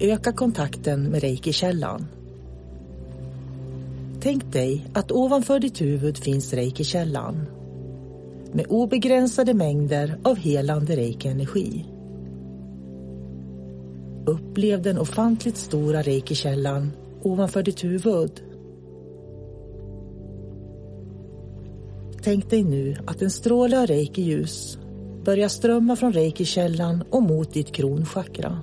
Öka kontakten med reikikällan. Tänk dig att ovanför ditt huvud finns reikikällan med obegränsade mängder av helande reiki-energi. Upplev den ofantligt stora reikikällan ovanför ditt huvud. Tänk dig nu att en stråle av reiki-ljus börjar strömma från reikikällan och mot ditt kronchakra.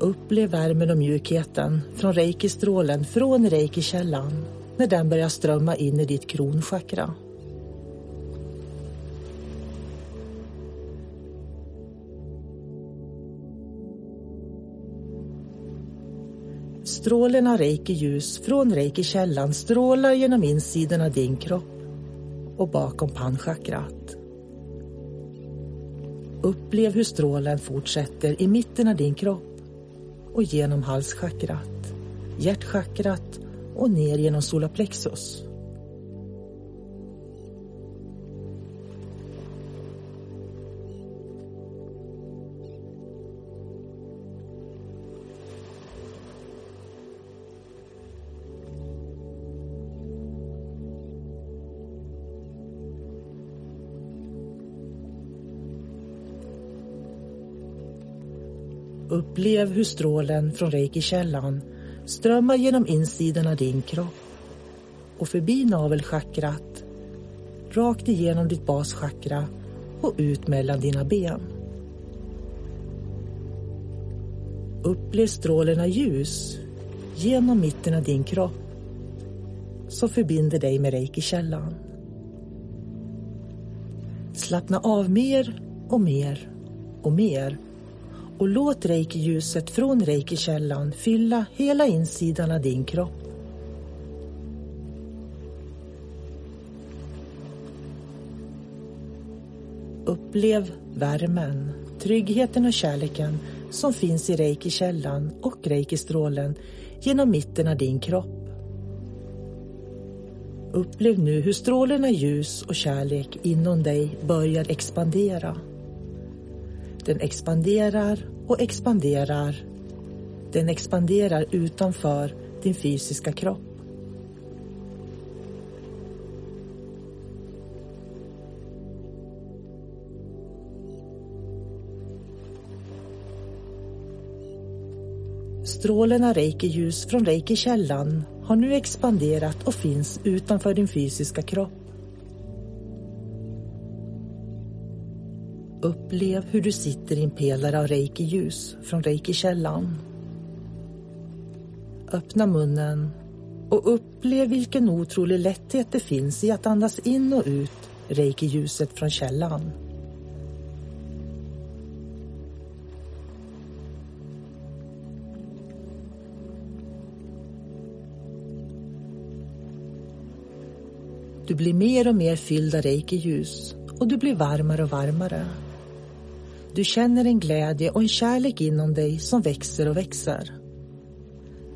Upplev värmen och mjukheten från reikistrålen från reikikällan när den börjar strömma in i ditt kronchakra. Strålen av reiki-ljus från reikikällan strålar genom insidan av din kropp och bakom pannchakrat. Upplev hur strålen fortsätter i mitten av din kropp och genom halschakrat, hjärtchakrat och ner genom solarplexus. Upplev hur strålen från reiki-källan strömmar genom insidan av din kropp och förbi navelchakrat, rakt igenom ditt baschakra och ut mellan dina ben. Upplev strålen av ljus genom mitten av din kropp som förbinder dig med reiki-källan. Slappna av mer och mer och mer och låt reiki-ljuset från reiki-källan fylla hela insidan av din kropp. Upplev värmen, tryggheten och kärleken som finns i reiki-källan och reiki-strålen genom mitten av din kropp. Upplev nu hur strålen av ljus och kärlek inom dig börjar expandera. Den expanderar och expanderar. Den expanderar utanför din fysiska kropp. Strålen av reiki-ljus från reiki-källan har nu expanderat och finns utanför din fysiska kropp. Upplev hur du sitter i en pelare av reiki-ljus från reiki-källan. Öppna munnen och upplev vilken otrolig lätthet det finns i att andas in och ut reiki-ljuset från källan. Du blir mer och mer fylld av reiki-ljus och du blir varmare och varmare. Du känner en glädje och en kärlek inom dig som växer och växer.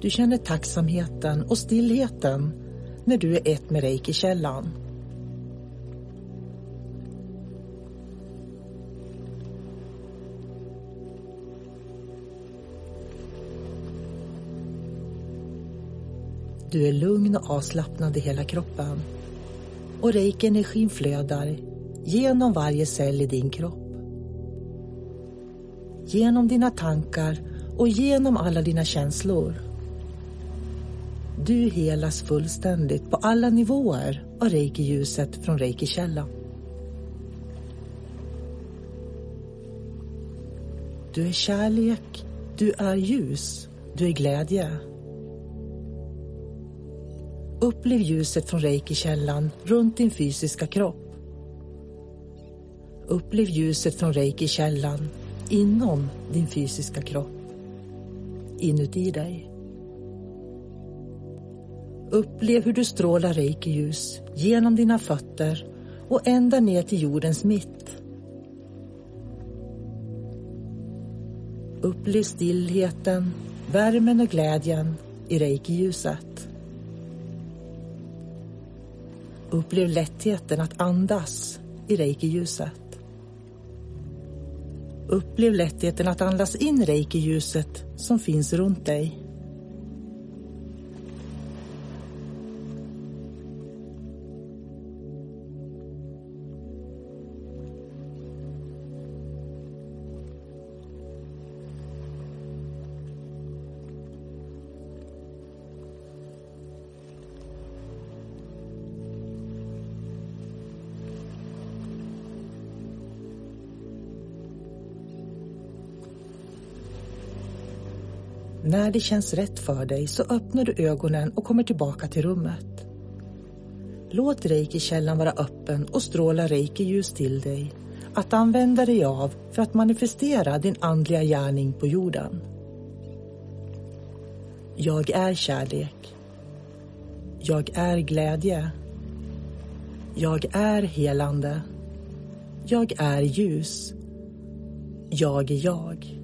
Du känner tacksamheten och stillheten när du är ett med reiki-källan. Du är lugn och avslappnad i hela kroppen och reiki-energin flödar genom varje cell i din kropp Genom dina tankar och genom alla dina känslor. Du helas fullständigt på alla nivåer av reiki-ljuset från reiki-källan. Du är kärlek, du är ljus, du är glädje. Upplev ljuset från reiki-källan runt din fysiska kropp. Upplev ljuset från reiki-källan inom din fysiska kropp. Inuti dig. Upplev hur du strålar reiki-ljus genom dina fötter och ända ner till jordens mitt. Upplev stillheten, värmen och glädjen i reiki-ljuset. Upplev lättheten att andas i reiki-ljuset. Upplev lättheten att andas in reiki-ljuset som finns runt dig. När det känns rätt för dig så öppnar du ögonen och kommer tillbaka till rummet. Låt reiki-källan vara öppen och stråla reiki-ljus till dig att använda dig av för att manifestera din andliga gärning på jorden. Jag är kärlek. Jag är glädje. Jag är helande. Jag är ljus. Jag är jag.